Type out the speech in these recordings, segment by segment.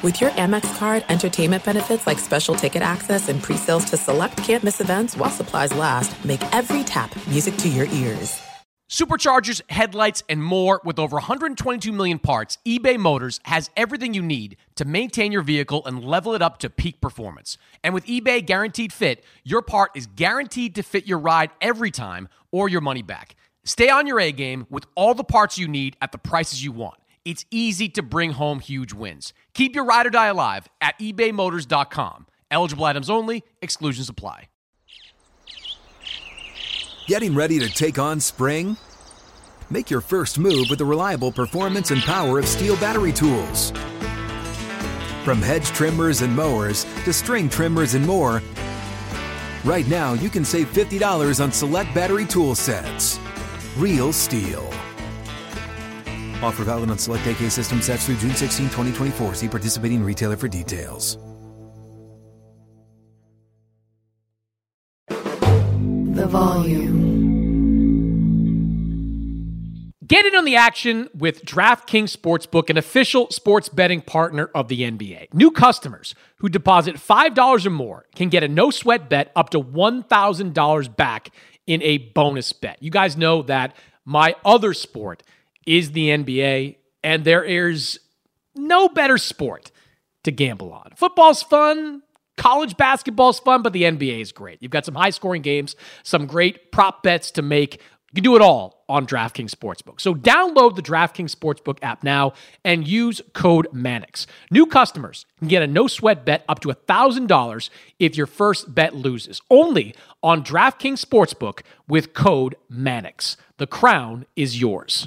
With your Amex card, entertainment benefits like special ticket access and pre-sales to select campus events while supplies last, make every tap music to your ears. Superchargers, headlights, and more with over 122 million parts, eBay Motors has everything you need to maintain your vehicle and level it up to peak performance. And with eBay Guaranteed Fit, your part is guaranteed to fit your ride every time or your money back. Stay on your A game with all the parts you need at the prices you want it's easy to bring home huge wins. Keep your ride or die alive at ebaymotors.com. Eligible items only, exclusions apply. Getting ready to take on spring? Make your first move with the reliable performance and power of STIHL battery tools. From hedge trimmers and mowers to string trimmers and more, right now you can save $50 on select battery tool sets. Real STIHL. Offer valid on select AK system sets through June 16, 2024. See participating retailer for details. The volume. Get in on the action with DraftKings Sportsbook, an official sports betting partner of the NBA. New customers who deposit $5 or more can get a no sweat bet up to $1,000 back in a bonus bet. You guys know that my other sport is the NBA, and there is no better sport to gamble on. Football's fun, college basketball's fun, but the NBA is great. You've got some high scoring games, some great prop bets to make. You can do it all on DraftKings Sportsbook. So download the DraftKings Sportsbook app now and use code Mannix. New customers can get a no sweat bet up to $1,000 if your first bet loses. Only on DraftKings Sportsbook with code Mannix. The crown is yours.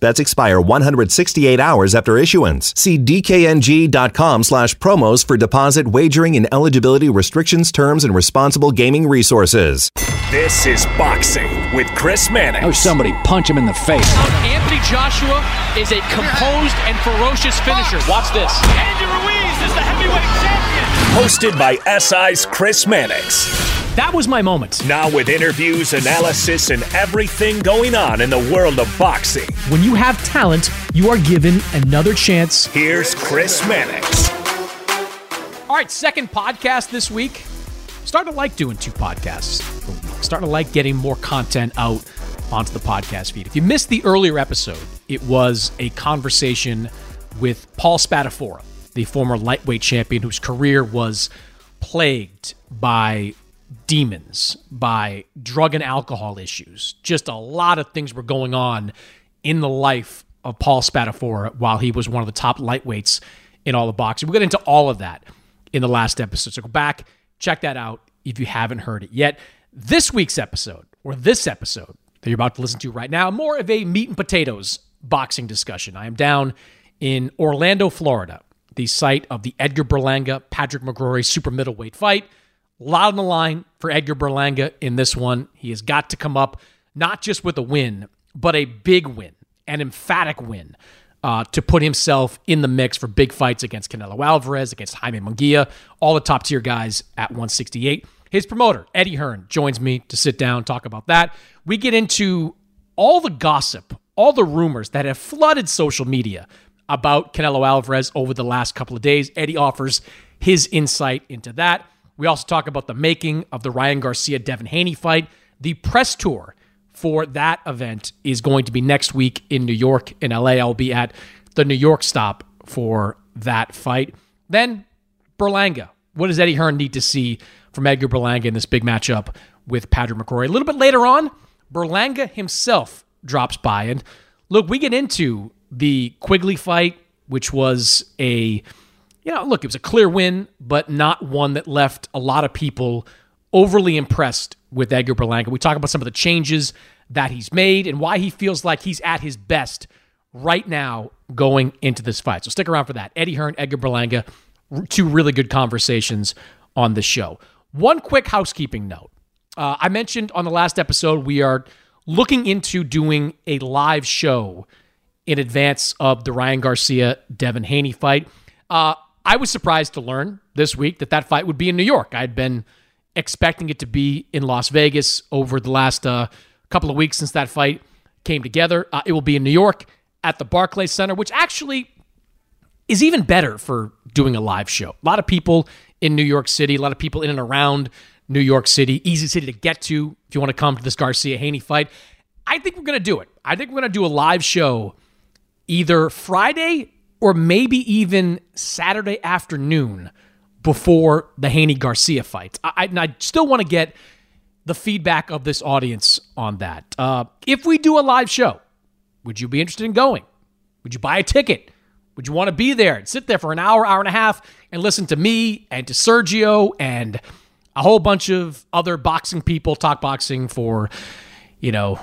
bets expire 168 hours after issuance. See dkng.com slash promos for deposit wagering and eligibility restrictions, terms, and responsible gaming resources. This is Boxing with Chris Mannix. Oh, somebody punch him in the face. Anthony Joshua is a composed and ferocious finisher. Watch this. Andy Ruiz is the heavyweight champion. Hosted by SI's Chris Mannix. That was my moment. Now, with interviews, analysis, and everything going on in the world of boxing. When you have talent, you are given another chance. Here's Chris Mannix. All right, second podcast this week. Starting to like doing two podcasts a week. Starting to like getting more content out onto the podcast feed. If you missed the earlier episode, it was a conversation with Paul Spadafora, the former lightweight champion whose career was plagued by demons, by drug and alcohol issues. Just a lot of things were going on in the life of Paul Spadafora while he was one of the top lightweights in all of boxing. We got into all of that in the last episode. So go back, check that out if you haven't heard it yet. This week's episode, or this episode that you're about to listen to right now, more of a meat and potatoes boxing discussion. I am down in Orlando, Florida, the site of the Edgar Berlanga Patrick McCrory super middleweight fight. A lot on the line for Edgar Berlanga in this one. He has got to come up not just with a win, but a big win, an emphatic win uh, to put himself in the mix for big fights against Canelo Alvarez, against Jaime Munguia, all the top tier guys at 168. His promoter, Eddie Hearn, joins me to sit down, talk about that. We get into all the gossip, all the rumors that have flooded social media about Canelo Alvarez over the last couple of days. Eddie offers his insight into that. We also talk about the making of the Ryan Garcia Devin Haney fight. The press tour for that event is going to be next week in New York. In LA, I'll be at the New York stop for that fight. Then Berlanga. What does Eddie Hearn need to see from Edgar Berlanga in this big matchup with Patrick McCrory? A little bit later on, Berlanga himself drops by. And look, we get into the Quigley fight, which was a you know, look, it was a clear win, but not one that left a lot of people overly impressed with Edgar Berlanga. We talk about some of the changes that he's made and why he feels like he's at his best right now going into this fight. So stick around for that. Eddie Hearn, Edgar Berlanga, two really good conversations on the show. One quick housekeeping note. Uh, I mentioned on the last episode we are looking into doing a live show in advance of the Ryan Garcia Devin Haney fight. Uh, I was surprised to learn this week that that fight would be in New York. I'd been expecting it to be in Las Vegas over the last uh, couple of weeks since that fight came together. Uh, it will be in New York at the Barclays Center, which actually is even better for doing a live show. A lot of people in New York City, a lot of people in and around New York City, easy city to get to if you want to come to this Garcia Haney fight. I think we're going to do it. I think we're going to do a live show either Friday or maybe even Saturday afternoon before the Haney Garcia fight. I, I, I still want to get the feedback of this audience on that. Uh, if we do a live show, would you be interested in going? Would you buy a ticket? Would you want to be there and sit there for an hour, hour and a half and listen to me and to Sergio and a whole bunch of other boxing people talk boxing for, you know,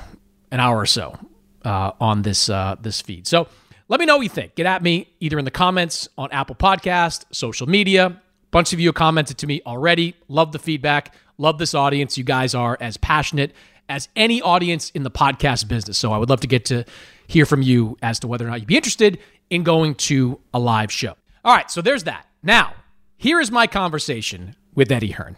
an hour or so uh, on this uh, this feed? So let me know what you think. Get at me either in the comments on Apple Podcast, social media. A bunch of you have commented to me already. Love the feedback. Love this audience. You guys are as passionate as any audience in the podcast business. So I would love to get to hear from you as to whether or not you'd be interested in going to a live show. All right, so there's that. Now, here is my conversation with Eddie Hearn.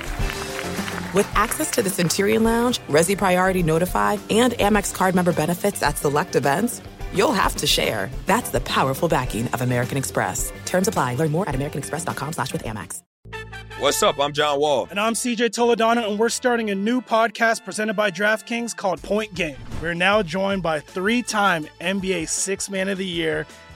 With access to the Centurion Lounge, Resy Priority Notify, and Amex card member benefits at select events, you'll have to share. That's the powerful backing of American Express. Terms apply. Learn more at americanexpress.com slash with Amex. What's up? I'm John Wall. And I'm CJ Toledano, and we're starting a new podcast presented by DraftKings called Point Game. We're now joined by three-time NBA Six Man of the Year,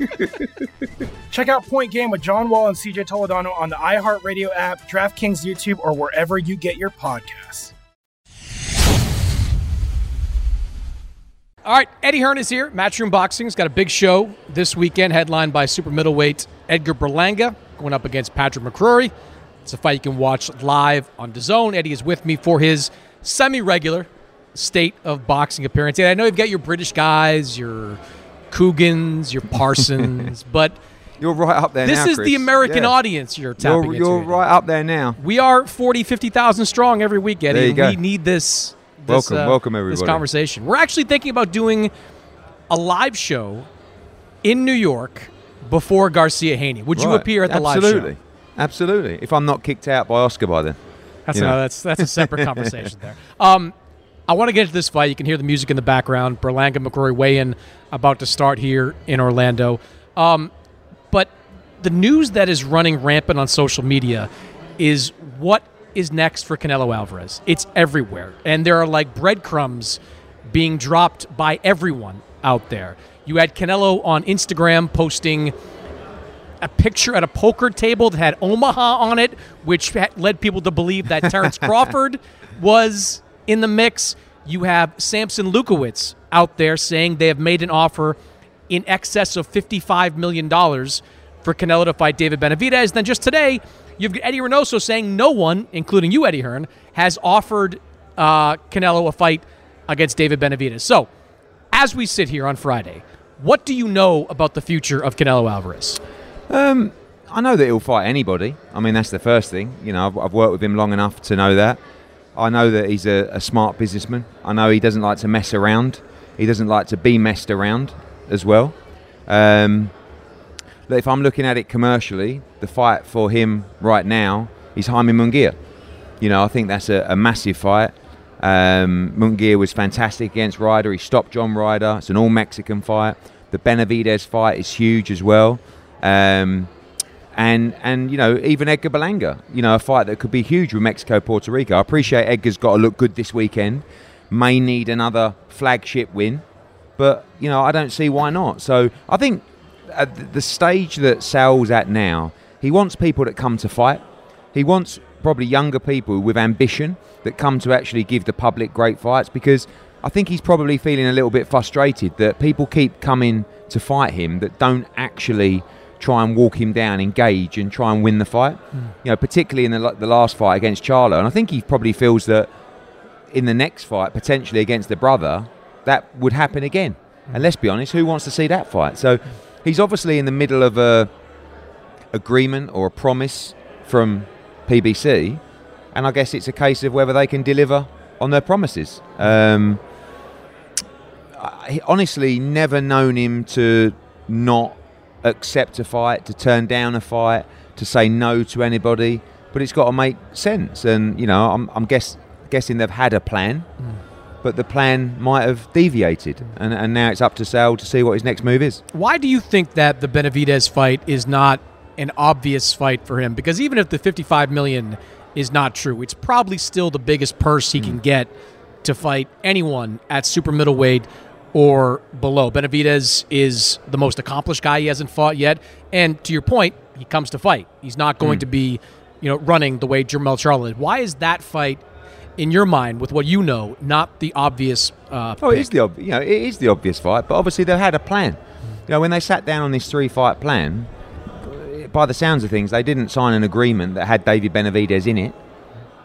Check out Point Game with John Wall and CJ Toledano on the iHeartRadio app, DraftKings YouTube, or wherever you get your podcasts. All right, Eddie Hearn is here. Matchroom Boxing's got a big show this weekend, headlined by super middleweight Edgar Berlanga going up against Patrick McCrory. It's a fight you can watch live on DAZN. Eddie is with me for his semi-regular state of boxing appearance. And I know you've got your British guys, your Coogans, your Parsons, but You're right up there this now, is Chris. the American Yeah. audience you're tapping You're, into. you're right up there now. We are 40, 50,000 strong every week, Eddie. There you go. We need this. this Welcome, uh, welcome, This conversation. We're actually thinking about doing a live show in New York before Garcia Haney. Would you appear at the Absolutely. live show? Absolutely. Absolutely. If I'm not kicked out by Oscar by then. That's no, that's that's a separate conversation there. Um, I want to get into this fight. You can hear the music in the background. Berlanga McCrory weigh in about to start here in Orlando. Um, but the news that is running rampant on social media is what is next for Canelo Alvarez. It's everywhere. And there are like breadcrumbs being dropped by everyone out there. You had Canelo on Instagram posting a picture at a poker table that had Omaha on it, which led people to believe that Terrence Crawford was in the mix. You have Samson Lewkowicz out there saying they have made an offer in excess of $55 million for Canelo to fight David Benavidez. Then just today, you've got Eddie Reynoso saying no one, including you, Eddie Hearn, has offered uh, Canelo a fight against David Benavidez. So, as we sit here on Friday, what do you know about the future of Canelo Alvarez? Um, I know that he'll fight anybody. I mean, that's the first thing. You know, I've, I've worked with him long enough to know that. I know that he's a, a, smart businessman. I know he doesn't like to mess around. He doesn't like to be messed around as well. Um, if I'm looking at it commercially, the fight for him right now is Jaime Munguia. You know, I think that's a, a massive fight. Um, was fantastic against Ryder. He stopped John Ryder. It's an all Mexican fight. The Benavidez fight is huge as well. Um, and and you know even Edgar Berlanga, you know a fight that could be huge with Mexico Puerto Rico. I appreciate Edgar's got to look good this weekend. May need another flagship win, but you know I don't see why not. So I think at the stage that Sal's at now, he wants people that come to fight. He wants probably younger people with ambition that come to actually give the public great fights because I think he's probably feeling a little bit frustrated that people keep coming to fight him that don't actually try and walk him down, engage, and try and win the fight. Mm. You know, particularly in the, the last fight against Charlo, and I think he probably feels that in the next fight, potentially against the brother, that would happen again. Mm. And let's be honest, who wants to see that fight? So he's obviously in the middle of a agreement or a promise from PBC, and I guess it's a case of whether they can deliver on their promises. Um, I honestly never known him to not accept a fight, to turn down a fight, to say no to anybody. But it's got to make sense. And, you know, I'm, I'm guess, guessing they've had a plan, mm. but the plan might have deviated. And, and now it's up to Sal to see what his next move is. Why do you think that the Benavidez fight is not an obvious fight for him? Because even if the 55 million is not true, it's probably still the biggest purse he mm. can get to fight anyone at super middleweight or below. Benavidez is the most accomplished guy he hasn't fought yet, and to your point, he comes to fight. He's not going mm. to be, you know, running the way Jermell Charlo did. Why is that fight? In your mind, with what you know, not the obvious. Uh, oh, it is the ob- you know it is the obvious fight, but obviously they had a plan. You know, when they sat down on this three-fight plan, by the sounds of things, they didn't sign an agreement that had David Benavidez in it.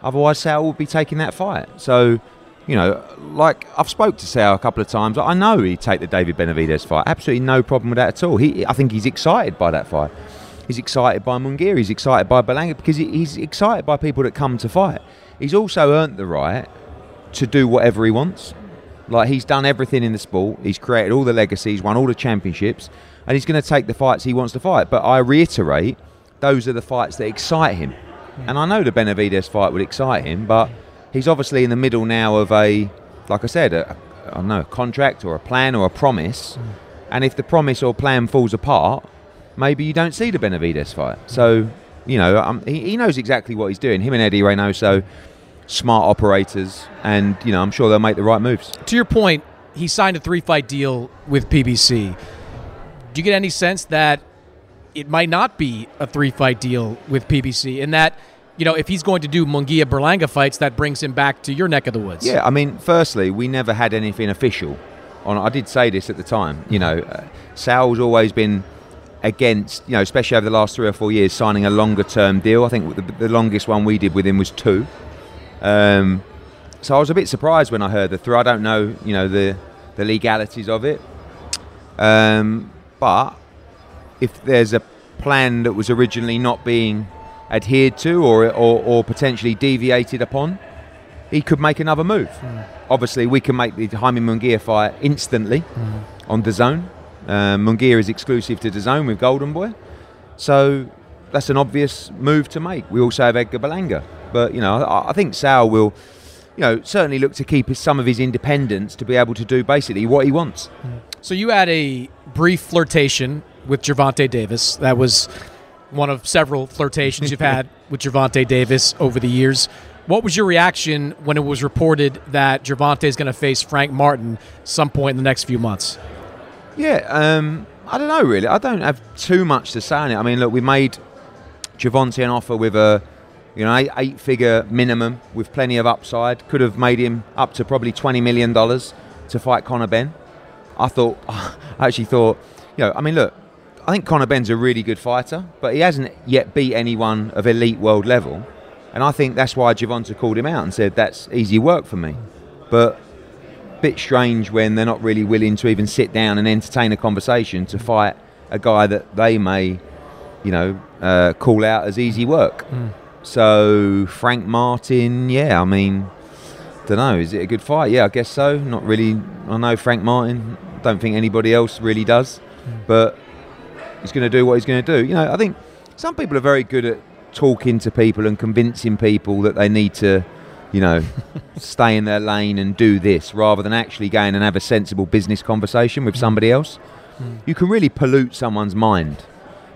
Otherwise, Sal would be taking that fight. So you know, like I've spoke to Sal a couple of times. I know he'd take the David Benavidez fight. Absolutely no problem with that at all. He, I think he's excited by that fight. He's excited by Munguia. He's excited by Berlanga because he's excited by people that come to fight. He's also earned the right to do whatever he wants. Like he's done everything in the sport. He's created all the legacies, won all the championships, and he's going to take the fights he wants to fight. But I reiterate, those are the fights that excite him. And I know the Benavidez fight would excite him, but he's obviously in the middle now of a, like I said, a, I don't know, a contract or a plan or a promise. Mm. And if the promise or plan falls apart, maybe you don't see the Benavidez fight. So, you know, um, he, he, knows exactly what he's doing. Him and Eddie Reynoso, smart operators, and you know, I'm sure they'll make the right moves. To your point, he signed a three-fight deal with PBC. Do you get any sense that it might not be a three-fight deal with PBC, and that? You know, if he's going to do Munguia Berlanga fights, that brings him back to your neck of the woods. Yeah, I mean, firstly, we never had anything official. On I did say this at the time. You know, uh, Sal's always been against, you know, especially over the last three or four years, signing a longer term deal. I think the, the longest one we did with him was two. Um, so I was a bit surprised when I heard the three. I don't know, you know, the the legalities of it. Um, but if there's a plan that was originally not being adhered to or, or, or potentially deviated upon, he could make another move. Mm. Obviously, we can make the Jaime Munguia fight instantly mm. on DAZN. Uh, Munguia is exclusive to DAZN with Golden Boy, so that's an obvious move to make. We also have Edgar Berlanga, but you know, I, I think Sal will you know, certainly look to keep his, some of his independence to be able to do basically what he wants. So you had a brief flirtation with Gervonta Davis. That was one of several flirtations you've had with Gervonta Davis over the years. What was your reaction when it was reported that Gervonta is going to face Frank Martin some point in the next few months? Yeah, um, I don't know really. I don't have too much to say on it. I mean, look, we made Gervonta an offer with a you know eight, eight figure minimum with plenty of upside. Could have made him up to probably twenty million dollars to fight Conor Benn. I thought, I actually thought, you know, I mean, look, I think Conor Benn's a really good fighter, but he hasn't yet beat anyone of elite world level. And I think that's why Gervonta called him out and said that's easy work for me. But bit strange when they're not really willing to even sit down and entertain a conversation to fight a guy that they may, you know, uh, call out as easy work. Mm. So Frank Martin, yeah, I mean, don't know, is it a good fight? Yeah, I guess so. Not really. I know Frank Martin. Don't think anybody else really does, but he's going to do what he's going to do. You know, I think some people are very good at talking to people and convincing people that they need to, you know, stay in their lane and do this rather than actually going and have a sensible business conversation with somebody else. Mm. You can really pollute someone's mind.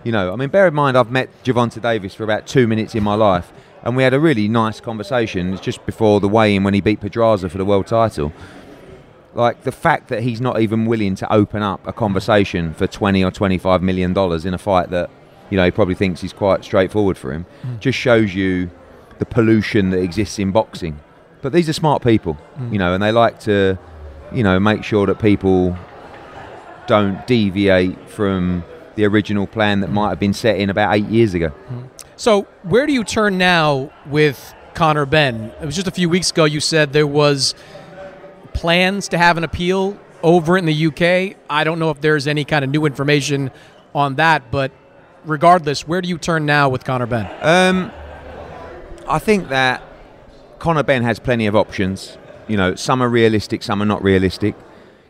You know, I mean, bear in mind, I've met Gervonta Davis for about two minutes in my life, and we had a really nice conversation. It's just before the weigh-in when he beat Pedraza for the world title. Like the fact that he's not even willing to open up a conversation for twenty or twenty-five million dollars in a fight that, you know, he probably thinks is quite straightforward for him, Mm. just shows you the pollution that exists in boxing. But these are smart people, Mm. you know, and they like to, you know, make sure that people don't deviate from the original plan that might have been set in about eight years ago. So, where do you turn now with Conor Benn? It was just a few weeks ago you said there was plans to have an appeal over in the UK. I don't know if there's any kind of new information on that, but regardless, where do you turn now with Conor Benn? Um, I think that Conor Benn has plenty of options. You know, some are realistic, some are not realistic.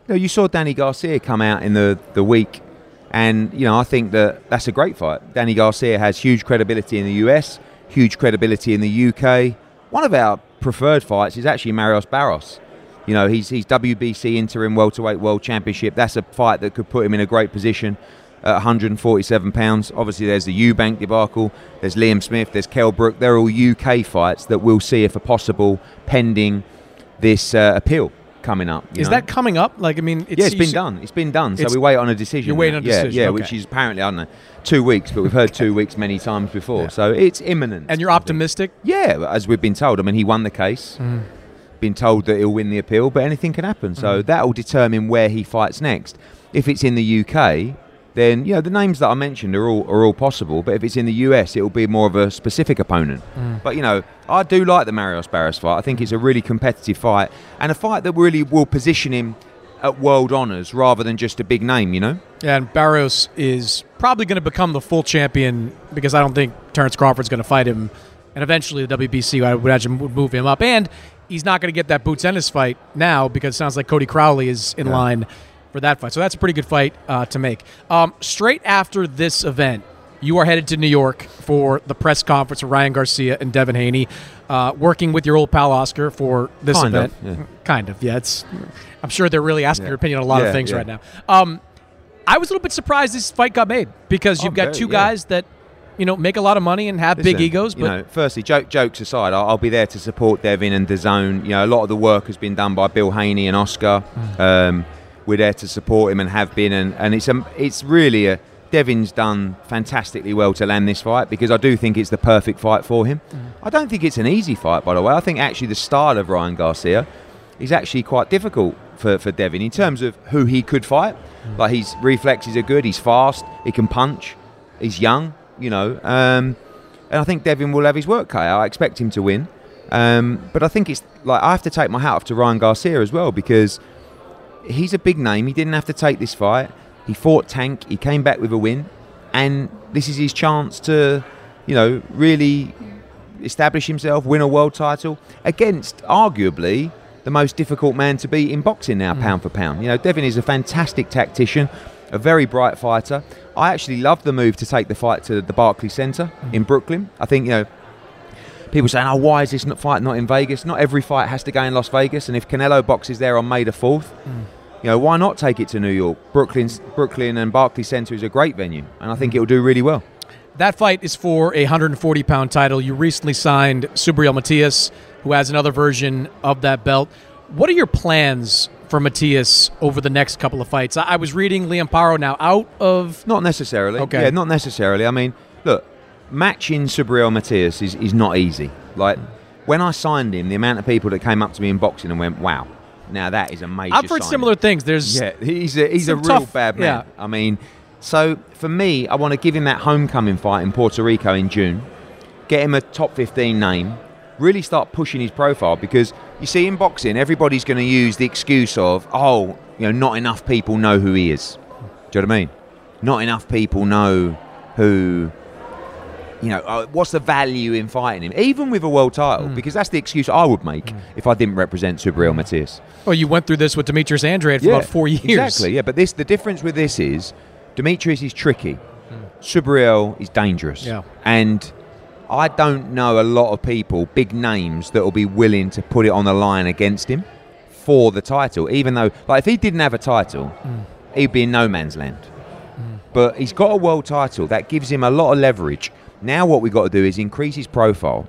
You know, you saw Danny Garcia come out in the, the week, and you know, I think that that's a great fight. Danny Garcia has huge credibility in the US, huge credibility in the UK. One of our preferred fights is actually Marios Barrios. You know, he's he's WBC interim welterweight world championship. That's a fight that could put him in a great position at 147 pounds. Obviously, there's the Eubank debacle. There's Liam Smith. There's Kell Brook. They're all UK fights that we'll see if a possible pending this uh, appeal coming up. you Is know? that coming up? Like, I mean, it's, yeah, it's been done. It's been done. So we wait on a decision. You're waiting on a yeah, decision, Yeah, okay. which is apparently I don't know two weeks, but we've heard two weeks many times before. So it's imminent. And you're optimistic? Yeah, as we've been told. I mean, he won the case. Mm. Been told that he'll win the appeal, but anything can happen. So Mhm. that will determine where he fights next. If it's in the UK, then you know the names that I mentioned are all are all possible. But if it's in the US, it will be more of a specific opponent. Mm. But you know, I do like the Marios Barrios fight. I think it's a really competitive fight and a fight that really will position him at world honours rather than just a big name. You know. Yeah, and Barrios is probably going to become the full champion because I don't think Terrence Crawford's going to fight him. And eventually the WBC, I would imagine, would move him up. And he's not going to get that Boots Ennis fight now because it sounds like Cody Crowley is in Yeah. line for that fight. So that's a pretty good fight uh, to make. Um, straight after this event, you are headed to New York for the press conference with Ryan Garcia and Devin Haney, uh, working with your old pal Oscar for this Kind of, event. yeah. Kind of, yeah. It's. I'm sure they're really asking your opinion on a lot Yeah, of things yeah. right now. Um, I was a little bit surprised this fight got made because Oh, you've got very, two yeah. guys that, you know, make a lot of money and have big Listen, egos. You But know, firstly, joke, jokes aside, I'll, I'll be there to support Devin and DAZN. You know, a lot of the work has been done by Bill Haney and Oscar. Mm. Um, we're there to support him and have been, and, and it's um, it's really a Devin's done fantastically well to land this fight because I do think it's the perfect fight for him. Mm. I don't think it's an easy fight, by the way. I think actually the style of Ryan Garcia is actually quite difficult for, for Devin in terms of who he could fight. Like his reflexes are good, he's fast, he can punch, he's young, you know. Um, and I think Devin will have his work cut out. I expect him to win. Um, but I think it's like I have to take my hat off to Ryan Garcia as well because he's a big name. He didn't have to take this fight. He fought Tank. He came back with a win, and this is his chance to, you know, really establish himself, win a world title against arguably the most difficult man to beat in boxing now, pound for pound. You know, Devin is a fantastic tactician, a very bright fighter. I actually love the move to take the fight to the Barclays Centre mm. in Brooklyn. I think you know people saying, "Oh, why is this not fight not in Vegas?" Not every fight has to go in Las Vegas, and if Canelo boxes there on May the fourth, mm. you know, why not take it to New York? Brooklyn's Brooklyn and Barclays Center is a great venue, and I think mm. it will do really well. That fight is for a 140 pound title. You recently signed Subriel Matias, who has another version of that belt. What are your plans for Matias over the next couple of fights? I, I was reading Liam Paro now out of. Not necessarily. Okay. Yeah, not necessarily. I mean, look, matching Subriel Matias is, is not easy. Like, when I signed him, the amount of people that came up to me in boxing and went, wow, now that is a major I've heard signing." similar things. There's Yeah, he's a, he's a real tough- bad man. yeah. I mean, so for me, I want to give him that homecoming fight in Puerto Rico in June, get him a top 15 name, really start pushing his profile because you see, in boxing, everybody's going to use the excuse of, oh, you know, not enough people know who he is. Do you know what I mean? Not enough people know who. You know, uh, what's the value in fighting him, even with a world title? Mm. Because that's the excuse I would make if I didn't represent Subriel Matias. Well, you went through this with Demetrius Andrade for about four years. Exactly, yeah. But this the difference with this is Demetrius is tricky. Subriel is dangerous. Yeah. And I don't know a lot of people, big names, that will be willing to put it on the line against him for the title. Even though, like, if he didn't have a title, mm. he'd be in no man's land. Mm. But he's got a world title that gives him a lot of leverage. Now, what we've got to do is increase his profile,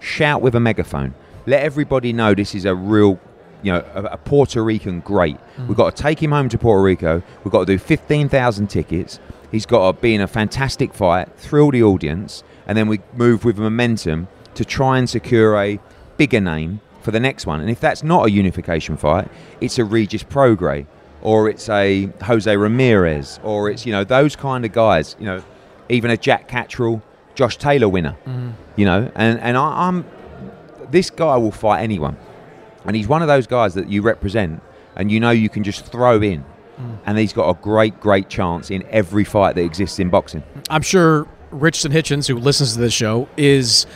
shout with a megaphone, let everybody know this is a real, you know, a, a Puerto Rican great. Mm. We've got to take him home to Puerto Rico. We've got to do 15,000 tickets. He's got to be in a fantastic fight, thrill the audience, and then we move with momentum to try and secure a bigger name for the next one. And if that's not a unification fight, it's a Regis Prograis or it's a Jose Ramirez, or it's you know those kind of guys. You know, even a Jack Catterall, Josh Taylor winner. Mhm. You know, and and I, I'm this guy will fight anyone, and he's one of those guys that you represent, and you know you can just throw in, and he's got a great great chance in every fight that exists in boxing. I'm sure Richardson Hitchens, who listens to this show, is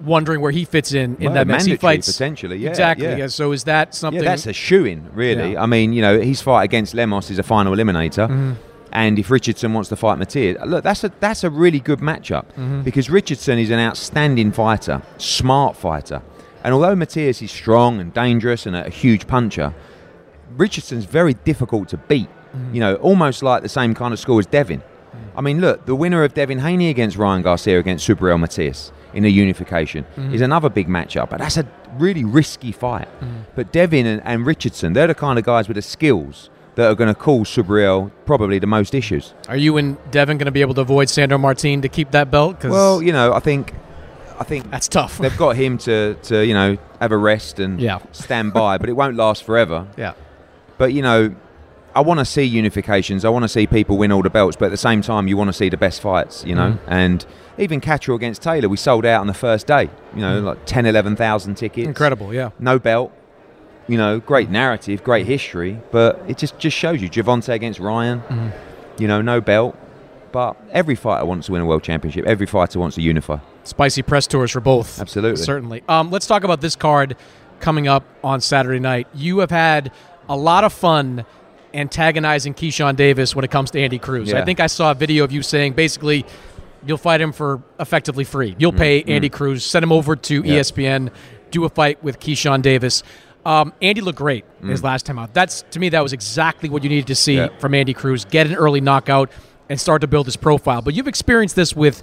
wondering where he fits in in Well, that mix. He fights potentially, yeah, exactly. yeah. So is that something? Yeah, that's a shoe in, really. Yeah. I mean, you know, his fight against Lemos is a final eliminator. Mhm. And if Richardson wants to fight Matias, look, that's a that's a really good matchup Mhm. because Richardson is an outstanding fighter, smart fighter, and although Matias is strong and dangerous and a huge puncher, Richardson's very difficult to beat. Mm-hmm. You know, almost like the same kind of score as Devin. I mean, look, the winner of Devin Haney against Ryan Garcia against Subriel Matias in a unification Mhm. is another big matchup, but that's a really risky fight. Mhm. But Devin and, and Richardson, they're the kind of guys with the skills that are going to cause Subriel probably the most issues. Are you and Devin going to be able to avoid Sandor Martin to keep that belt? 'Cause Well, you know, I think, I think that's tough. They've got him to, to you know have a rest and Yeah. stand by, but it won't last forever. Yeah. But you know, I want to see unifications. I want to see people win all the belts, but at the same time, you want to see the best fights. You know, Mhm. and even Catterall against Taylor, we sold out on the first day. You know, Mhm. like 10, 11,000 tickets. Incredible, yeah. No belt. You know, great narrative, great history, but it just just shows you Gervonta against Ryan. Mhm. You know, no belt. But every fighter wants to win a world championship. Every fighter wants to unify. Spicy press tours for both. Absolutely. Certainly. Um, let's talk about this card coming up on Saturday night. You have had a lot of fun antagonizing Keyshawn Davis when it comes to Andy Cruz. I think I saw a video of you saying basically you'll fight him for effectively free. You'll pay Mm, Andy. Cruz, send him over to Yeah. ESPN, do a fight with Keyshawn Davis. Um, Andy looked great his Mm. last time out. That's to me that was exactly what you needed to see Yeah. from Andy Cruz. Get an early knockout and start to build his profile. But you've experienced this with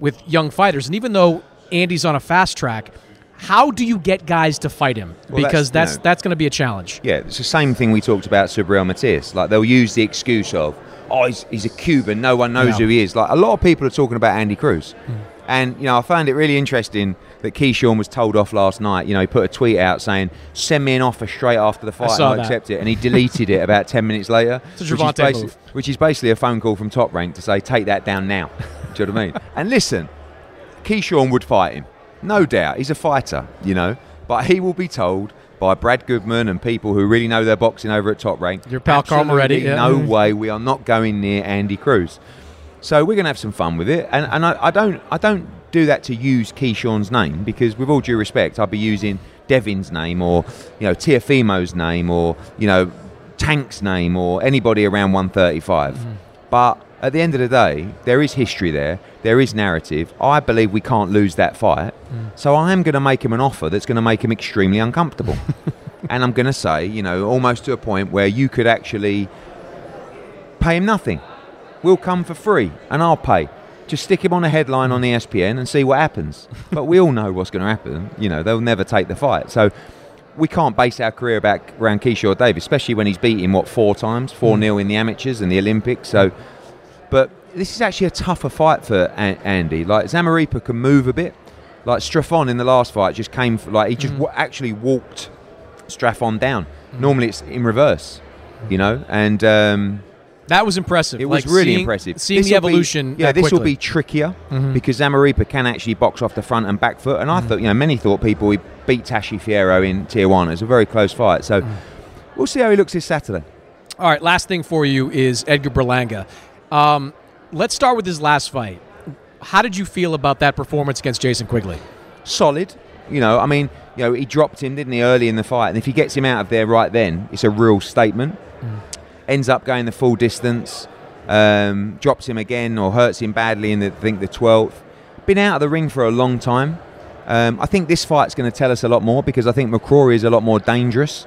with young fighters, and even though Andy's on a fast track, how do you get guys to fight him? Well, because that's, that's know- that's, going to be a challenge. Yeah, it's the same thing we talked about Subriel Matias. Like they'll use the excuse of, oh, he's, he's a Cuban, no one knows Yeah. who he is. Like a lot of people are talking about Andy Cruz. Hmm. And, you know, I found it really interesting that Keyshawn was told off last night. You know, he put a tweet out saying, send me an offer straight after the fight saw and I'll that. accept it. And he deleted it about 10 minutes later. It's a which, is basi- move. which is basically a phone call from Top Rank to say, take that down now. Do you know what I mean? And listen, Keyshawn would fight him. No doubt. He's a fighter, you know. But he will be told by Brad Goodman and people who really know their boxing over at Top Rank. Your pal Carl Moretti, yeah. No Mhm. way. We are not going near Andy Cruz. So we're going to have some fun with it. And, and I, I don't I don't do that to use Keyshawn's name because, with all due respect, I'd be using Devin's name or you know Teofimo's name or you know Tank's name or anybody around 135. Mm-hmm. But at the end of the day, there is history there. There is narrative. I believe we can't lose that fight. Mm. So I am going to make him an offer that's going to make him extremely uncomfortable. and I'm going to say, you know, almost to a point where you could actually pay him nothing. We'll come for free and I'll pay. Just stick him on a headline on ESPN and see what happens. But we all know what's going to happen. You know, they'll never take the fight. So we can't base our career back around Keyshawn Davis, especially when he's beaten what four times, four mm. 0 in the amateurs and the Olympics. So, but this is actually a tougher fight for a- Andy. Like Zamaripa can move a bit. Like Straffon in the last fight just came f- like he just wa- actually walked Straffon down. Normally it's in reverse, you know, and. Um, That was impressive. it was Like, really seeing- impressive. Seeing the This'll be- evolution. yeah, this will be trickier Mhm. because Zamaripa can actually box off the front and back foot. And I thought, you know, many thought people he beat Tashi Fierro in Tijuana. It was a very close fight. So we'll see how he looks this Saturday. All right, last thing for you is Edgar Berlanga. Um, let's start with his last fight. How did you feel about that performance against Jason Quigley? Solid. You know, I mean, you know, he dropped him, didn't he, early in the fight? And if he gets him out of there right then, it's a real statement. Ends up going the full distance, um, drops him again or hurts him badly in the, I think the 12th. Been out of the ring for a long time. Um, I think this fight's going to tell us a lot more because I think McCrory is a lot more dangerous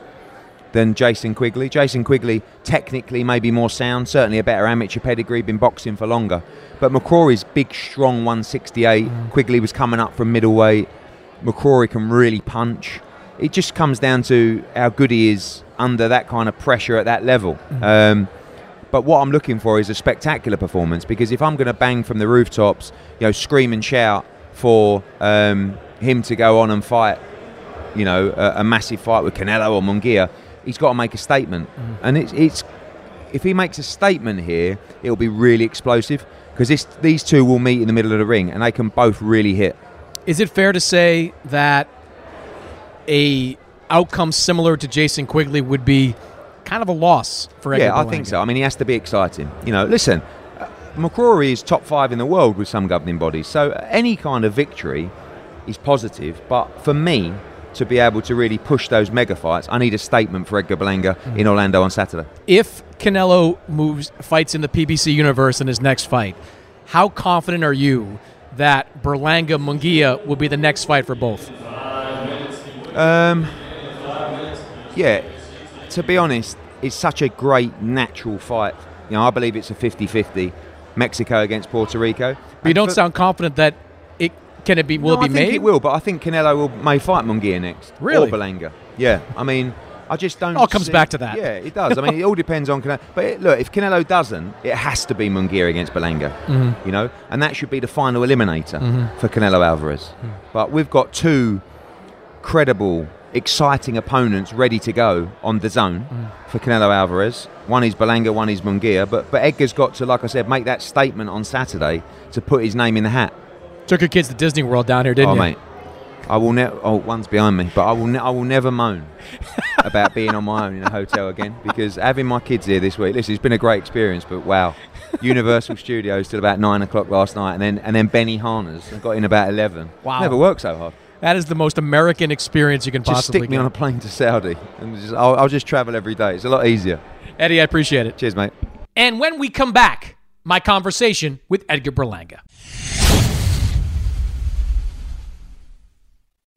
than Jason Quigley. Jason Quigley, technically, maybe more sound, certainly a better amateur pedigree, been boxing for longer. But McCrory's big, strong 168. Quigley was coming up from middleweight. McCrory can really punch. It just comes down to how good he is under that kind of pressure at that level. Um, but what I'm looking for is a spectacular performance because if I'm going to bang from the rooftops, you know, scream and shout for um, him to go on and fight, you know, a, a massive fight with Canelo or Munguia, he's got to make a statement. And it's, it's if he makes a statement here, it'll be really explosive because these two will meet in the middle of the ring and they can both really hit. Is it fair to say that a outcome similar to Jason Quigley would be kind of a loss for Edgar yeah, I think so. I mean, he has to be exciting. You know, listen, uh, McCrory is top five in the world with some governing bodies, so any kind of victory is positive. But for me, to be able to really push those mega fights, I need a statement for Edgar Berlanga Mm. in Orlando on Saturday. If Canelo moves fights in the PBC universe in his next fight, how confident are you that Berlanga Munguia will be the next fight for both? Um, yeah, to be honest, it's such a great natural fight. You know, I believe it's a 50-50, Mexico against Puerto Rico. But you don't for- sound confident that can it be will no, it I be think made? it will, but I think Canelo will may fight Munguia next. Really? Or Berlanga. Yeah. I mean, I just don't. It all comes see- back to that. Yeah, it does. I mean, it all depends on Canelo. But it, look, if Canelo doesn't, it has to be Munguia against Berlanga. Mhm. You know, and that should be the final eliminator Mhm. for Canelo Alvarez. But we've got two credible, exciting opponents ready to go on DAZN for Canelo Alvarez. One is Berlanga, one is Munguia. But but Edgar's got to, like I said, make that statement on Saturday to put his name in the hat. Took your kids to Disney World down here, didn't you? oh, you? mate. I will never. Oh, one's behind me, but I will. Ne- I will never moan about being on my own in a hotel again because having my kids here this week. Listen, it's been a great experience, but wow, Universal Studios till about nine o'clock last night, and then and then Benihana's. I got in about eleven. Wow. never worked so hard. That is the most American experience you can Just possibly stick me get. on a plane to Saudi, and just, I'll, I'll just travel every day. It's a lot easier. Eddie, I appreciate it. Cheers, mate. And when we come back, my conversation with Edgar Berlanga.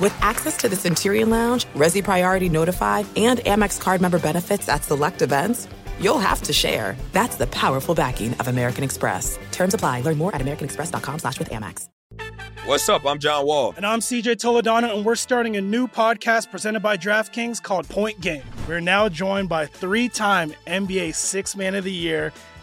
With access to the Centurion Lounge, Resy Priority Notify, and Amex card member benefits at select events, you'll have to share. That's the powerful backing of American Express. Terms apply. Learn more at americanexpress.com slash with Amex. What's up? I'm John Wall. And I'm CJ Toledano, and we're starting a new podcast presented by DraftKings called Point Game. We're now joined by three-time NBA Six Man of the Year,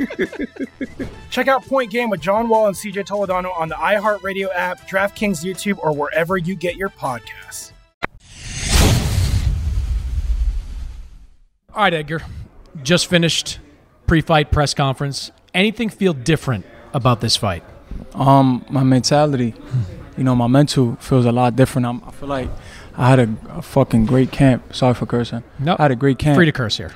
Check out Point Game with John Wall and CJ Toledano on the iHeartRadio app, DraftKings YouTube, or wherever you get your podcasts. All right, Edgar. Just finished pre-fight press conference. Anything feel different about this fight? Um, my mentality, you know, my mental feels a lot different. I'm, I feel like I had a, a fucking great camp. Sorry for cursing. No, I had a great camp. Free to curse here.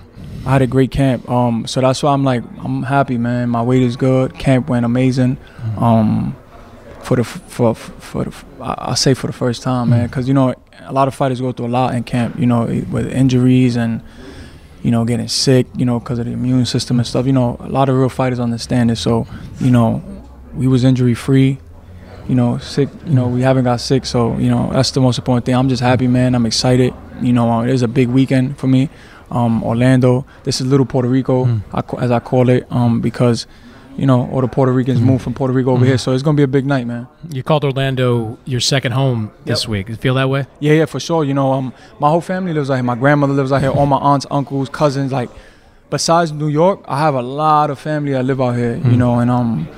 I had a great camp. Um, so that's why I'm like, I'm happy, man. My weight is good. Camp went amazing. Um, for the for for the I say for the first time, man, because you know a lot of fighters go through a lot in camp. You know, with injuries and you know getting sick. You know, because of the immune system and stuff. You know, a lot of real fighters understand it. So you know, we was injury free. You know, sick. You know, we haven't got sick. So you know, that's the most important thing. I'm just happy, man. I'm excited. You know, uh, it is a big weekend for me. Um, Orlando. This is little Puerto Rico, I as I call it, um, because you know all the Puerto Ricans moved from Puerto Rico over here. So it's gonna be a big night, man. You called Orlando your second home this Yep. week. You feel that way? Yeah, yeah, for sure. You know, um, my whole family lives out here. My grandmother lives out here. All my aunts, uncles, cousins. Like, besides New York, I have a lot of family that live out here. You Mm. know, and um,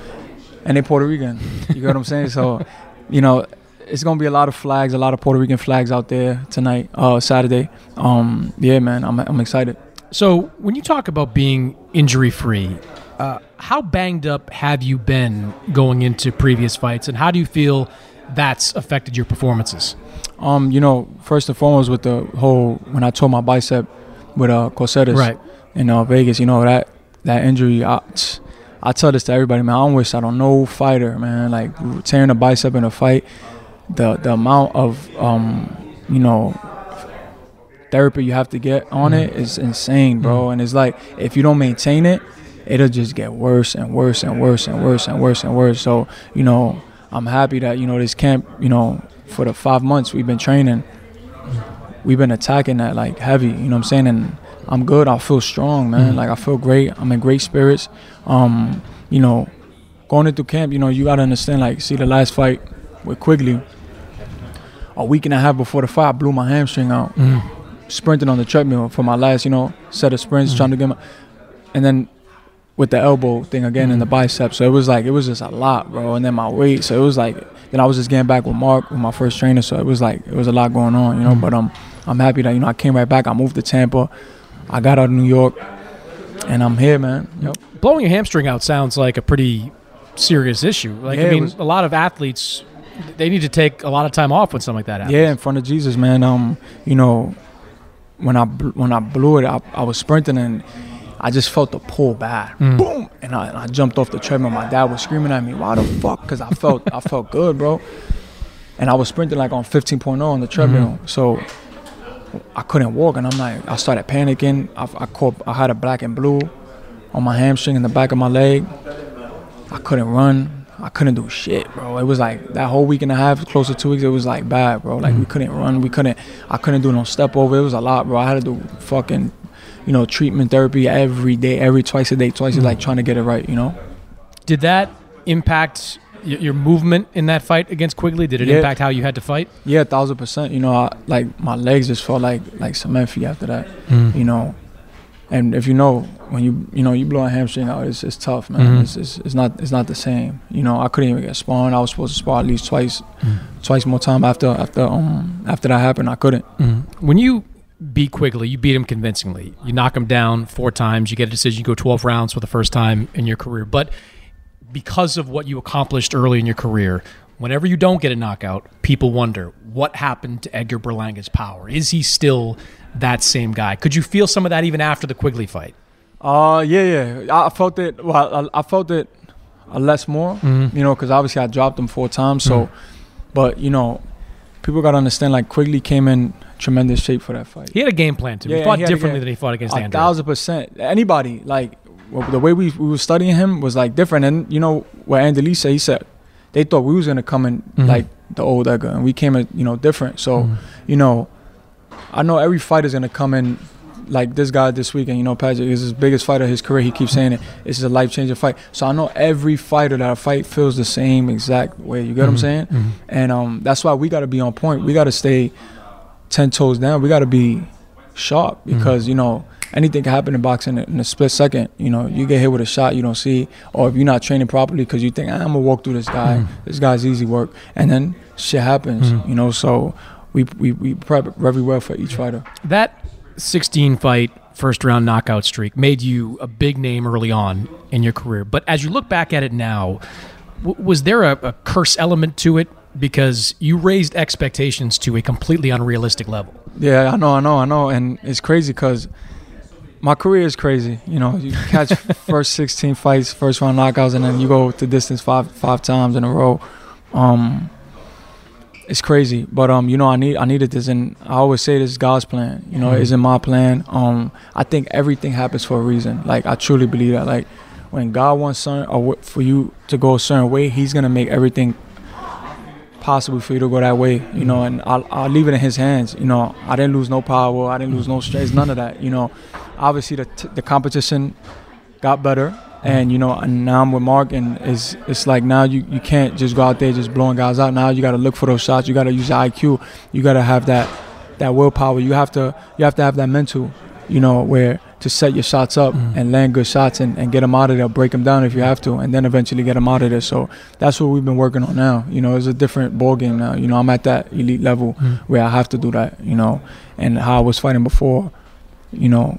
and they Puerto Rican. You get what I'm saying? So, you know, it's gonna be a lot of flags, a lot of Puerto Rican flags out there tonight, uh, Saturday. Um, yeah, man, I'm I'm excited. So when you talk about being injury free, uh, how banged up have you been going into previous fights, and how do you feel that's affected your performances? Um, you know, first and foremost with the whole when I tore my bicep with uh Coceres Right. in uh, Vegas, you know that that injury. I, I tell this to everybody, man. I don't wish that on no fighter, man. Like tearing a bicep in a fight, the the amount of um, you know therapy you have to get on it is insane, bro. And it's like if you don't maintain it, it'll just get worse and worse and worse and worse and worse and worse. So you know, I'm happy that you know this camp, you know, for the five months we've been training, we've been attacking that like heavy. You know what I'm saying? And I'm good. I feel strong, man. Mhm. Like I feel great. I'm in great spirits. Um, you know, going into camp, you know, you gotta understand. Like, see the last fight with Quigley. A week and a half before the fight, I blew my hamstring out Mhm. sprinting on the treadmill for my last, you know, set of sprints, Mhm. trying to get my, and then with the elbow thing again in the bicep. So it was like it was just a lot, bro. And then my weight, so it was like then I was just getting back with Mark, with my first trainer. So it was like it was a lot going on, you know. But um, I'm happy that you know I came right back. I moved to Tampa. I got out of New York, and I'm here, man. Yep. Blowing your hamstring out sounds like a pretty serious issue. Like Yeah, I mean, was- a lot of athletes they need to take a lot of time off when something like that happens. Yeah, in front of Jesus, man. Um, you know, when I when I blew it, I, I was sprinting and I just felt the pull bad, Mm. boom, and I, and I jumped off the treadmill. My dad was screaming at me, "Why the fuck?" Because I felt I felt good, bro. And I was sprinting like on 15.0 on the treadmill, so I couldn't walk, and I'm like, I started panicking. I, I caught, I had a black and blue on my hamstring in the back of my leg. I couldn't run. I couldn't do shit, bro. It was like that whole week and a half, close to two weeks. It was like bad, bro. Like we couldn't run. We couldn't. I couldn't do no step over. It was a lot, bro. I had to do fucking, you know, treatment therapy every day, every twice a day, twice a like trying to get it right. You know. Did that impact your movement in that fight against Quigley? Did it Yeah. impact how you had to fight? Yeah, a thousand percent. You know, I, like my legs just felt like like cement feet after that. Mm. You know, and if you know, when you you know you blow a hamstring out, it's, it's tough, man. Mhm. It's, it's it's not it's not the same. You know, I couldn't even get sparring. I was supposed to spar at least twice, Mm. twice more time after after um after that happened. I couldn't. Mhm. When you beat Quigley, you beat him convincingly. You knock him down four times. You get a decision. You go 12 rounds for the first time in your career. But because of what you accomplished early in your career, whenever you don't get a knockout, people wonder what happened to Edgar Berlanga's power. Is he still that same guy? Could you feel some of that even after the Quigley fight? Uh, yeah, yeah. I felt it. Well, I, I felt it less more. Mhm. You know, because obviously I dropped him four times. So, Mhm. but you know, people gotta understand. Like Quigley came in tremendous shape for that fight. He had a game plan too. he fought he differently than he fought against a Andrew. thousand percent. Anybody like the way we, we were studying him was like different. And you know what Andy said, he said they thought we was gonna come in Mhm. like the old Edgar, and we came in you know different. So Mhm. you know, I know every fighter's gonna come in. Like this guy this weekend, you know, Patrick is his biggest fight of his career. He keeps saying it. This is a life changing fight. So I know every fighter that I fight feels the same exact way. You get what I'm Mhm. saying? Mhm. And um, that's why we got to be on point. We got to stay ten toes down. We got to be sharp because you know anything can happen in boxing in a split second. You know, you get hit with a shot you don't see, or if you're not training properly because you think "Ah, I'm gonna walk through this guy. Mhm. This guy's easy work, and then shit happens. You know, so we we we prep very well for each fighter. That 16 fight first round knockout streak made you a big name early on in your career. But as you look back at it now, w- was there a, a curse element to it? Because you raised expectations to a completely unrealistic level. Yeah, I know, I know, I know, and it's crazy because my career is crazy. You know, you catch first 16 fights, first round knockouts, and then you go to distance five five times in a row. Um, it's crazy, but um, you know, I need I needed this, and I always say this is God's plan. You know, Mhm. it isn't my plan. Um, I think everything happens for a reason. Like I truly believe that. Like when God wants something or for you to go a certain way, He's gonna make everything possible for you to go that way, you know, and I'll, I'll leave it in his hands. You know, I didn't lose no power, I didn't lose no strength, none of that. You know, obviously the t- the competition got better, and you know, and now I'm with Mark, and it's it's like now you you can't just go out there just blowing guys out. Now you got to look for those shots. You got to use your IQ. You got to have that that willpower. You have to you have to have that mental, you know, where to set your shots up and land good shots and, and get them out of there, break them down if you have to, and then eventually get them out of there. So that's what we've been working on now. You know, it's a different ball game now. You know, I'm at that elite level Mm. where I have to do that. You know, and how I was fighting before, you know,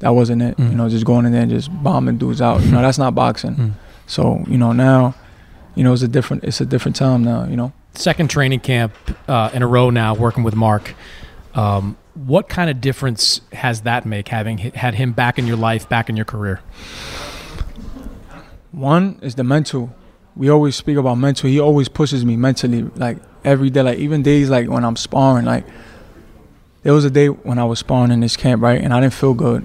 that wasn't it. Mm. You know, just going in there and just bombing dudes out. You know, that's not boxing. Mm. So you know now, you know, it's a different it's a different time now. You know. Second training camp uh, in a row now, working with Mark. Um, what kind of difference has that make having had him back in your life, back in your career? One is the mental. We always speak about mental. He always pushes me mentally, like every day. Like even days like when I'm sparring. Like there was a day when I was sparring in this camp, right, and I didn't feel good.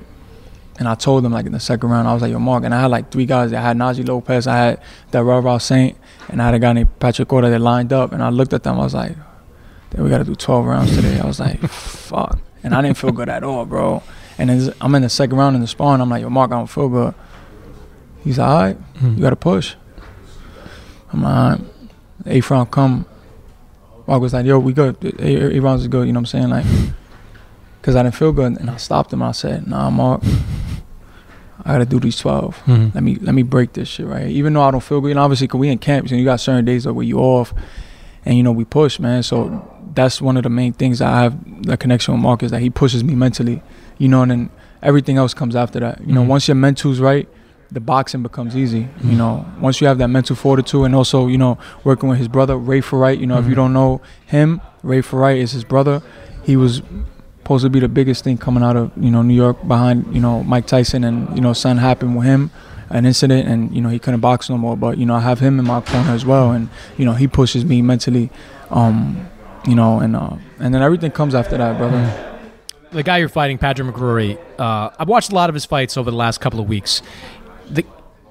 And I told him like in the second round, I was like, "Yo, Mark," and I had like three guys. I had Najee Lopez, I had that Raw Saint, and I had a guy named Patrick Cota that lined up. And I looked at them, I was like, "Then we got to do 12 rounds today." I was like, "Fuck," and I didn't feel good at all, bro. And then I'm in the second round in the sparring. I'm like, "Yo, Mark, I don't feel good." He's like, all right, Mhm. you got to push. I'm like, all right. Eighth round come. Mark was like, yo, we good. Eight, eight rounds is good. You know what I'm saying? Like, because I didn't feel good. And I stopped him. I said, nah, Mark, I got to do these 12. Mhm. Let me let me break this shit, right? Even though I don't feel good. And obviously, because we in camps and you got certain days where you off. And, you know, we push, man. So that's one of the main things that I have the connection with Mark is that he pushes me mentally, you know, and then everything else comes after that. You know, Mhm. once your mental's right, the boxing becomes easy. You know, once you have that mental fortitude, and also you know working with his brother Ray Ferrite. You know, if you Mhm. don't know him, Ray Ferrite is his brother. He was supposed to be the biggest thing coming out of you know New York behind you know Mike Tyson, and you know something happened with him, an incident, and you know he couldn't box no more. But you know I have him in my corner as well, and you know he pushes me mentally. Um, you know, and uh, and then everything comes after that, brother. the guy you're fighting, Padraig McCrory, uh, I've watched a lot of his fights over the last couple of weeks. The,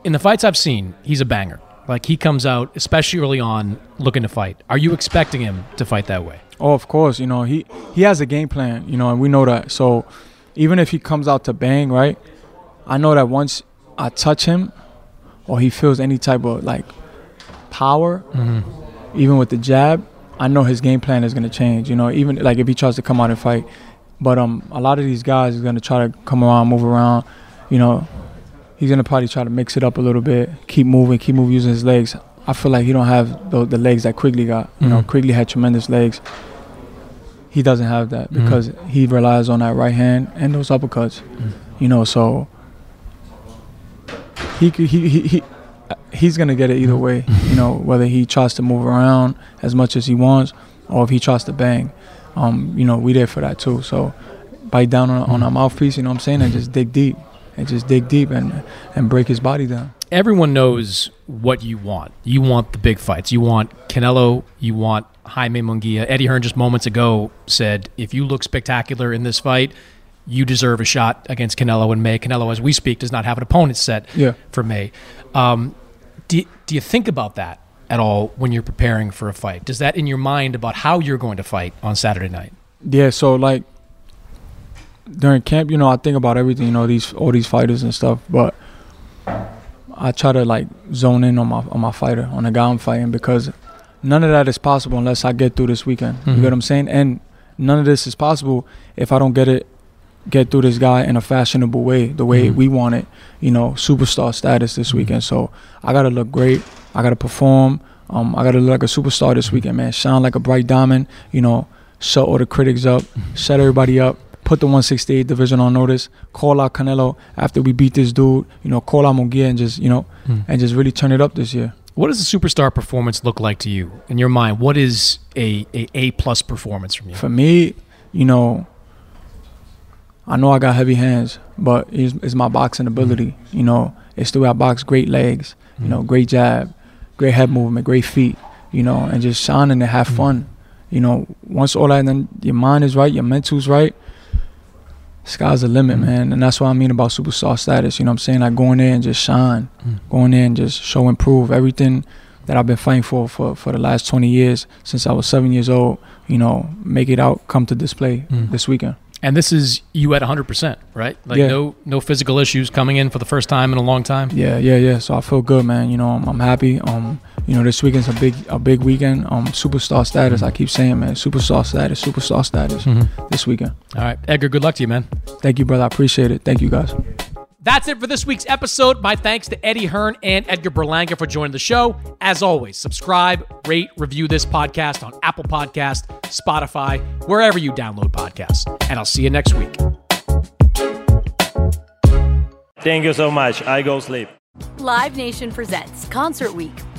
in the fights I've seen, he's a banger. Like he comes out, especially early on, looking to fight. Are you expecting him to fight that way? Oh, of course. You know, he he has a game plan. You know, and we know that. So even if he comes out to bang, right? I know that once I touch him, or he feels any type of like power, even with the jab, I know his game plan is gonna change. You know, even like if he tries to come out and fight. But um, a lot of these guys are gonna try to come around, move around. you know, he's gonna probably try to mix it up a little bit, keep moving, keep moving using his legs. I feel like he don't have the, the legs that Quigley got. You know, Mhm. Quigley had tremendous legs. He doesn't have that Mhm. because he relies on that right hand and those uppercuts. You know, so he could he he. he He's gonna get it either way, you know. Whether he tries to move around as much as he wants, or if he tries to bang, um, you know, we there for that too. So, bite down on, on our mouthpiece, you know what I'm saying, and just dig deep, and just dig deep and and break his body down. Everyone knows what you want. You want the big fights. You want Canelo. You want Jaime Munguia. Eddie Hearn just moments ago said, if you look spectacular in this fight, you deserve a shot against Canelo in May. Canelo, as we speak, does not have an opponent set Yeah. for May. Um, do, do you think about that at all when you're preparing for a fight? Does that in your mind about how you're going to fight on Saturday night? Yeah, so like during camp, you know, I think about everything, you know, these all these fighters and stuff, but I try to like zone in on my on my fighter, on the guy I'm fighting because none of that is possible unless I get through this weekend. You Mhm. get what I'm saying? And none of this is possible if I don't get it get through this guy in a fashionable way, the way Mhm. we want it, you know, superstar status this weekend. So I gotta look great. I gotta perform. Um, I gotta look like a superstar this weekend, man. Shine like a bright diamond. You know, shut all the critics up, shut everybody up. Put the 168 division on notice. Call out Canelo after we beat this dude. You know, call out Munguia and just you know, Mm. and just really turn it up this year. What does a superstar performance look like to you in your mind? What is a a A plus performance from you? For me, you know, I know I got heavy hands, but it's, it's my boxing hmm. ability. You know, it's the way I box. Great legs, you know, hmm. great jab, great head movement, great feet. You know, and just shining and have hmm. fun. You know, once all that, then your mind is right, your mental's right. Sky's the limit, man, and that's what I mean about superstar status. You know, what I'm saying like going there and just shine, going there and just show and prove everything that I've been fighting for for for the last 20 years since I was seven years old. You know, make it out, come to display Mm. this weekend. And this is you at 100%, right? Like Yeah. no no physical issues coming in for the first time in a long time. Yeah, yeah, yeah. So I feel good, man. You know, I'm, I'm happy. Um, you know, this weekend's a big a big weekend. Um, superstar status. I keep saying, man, superstar status, superstar status. Mhm. This weekend. All right, Edgar, good luck to you, man. Thank you, brother. I appreciate it. Thank you, guys. That's it for this week's episode. My thanks to Eddie Hearn and Edgar Berlanga for joining the show. As always, subscribe, rate, review this podcast on Apple Podcast, Spotify, wherever you download podcasts. And I'll see you next week. Thank you so much. I go sleep. Live Nation presents Concert Week.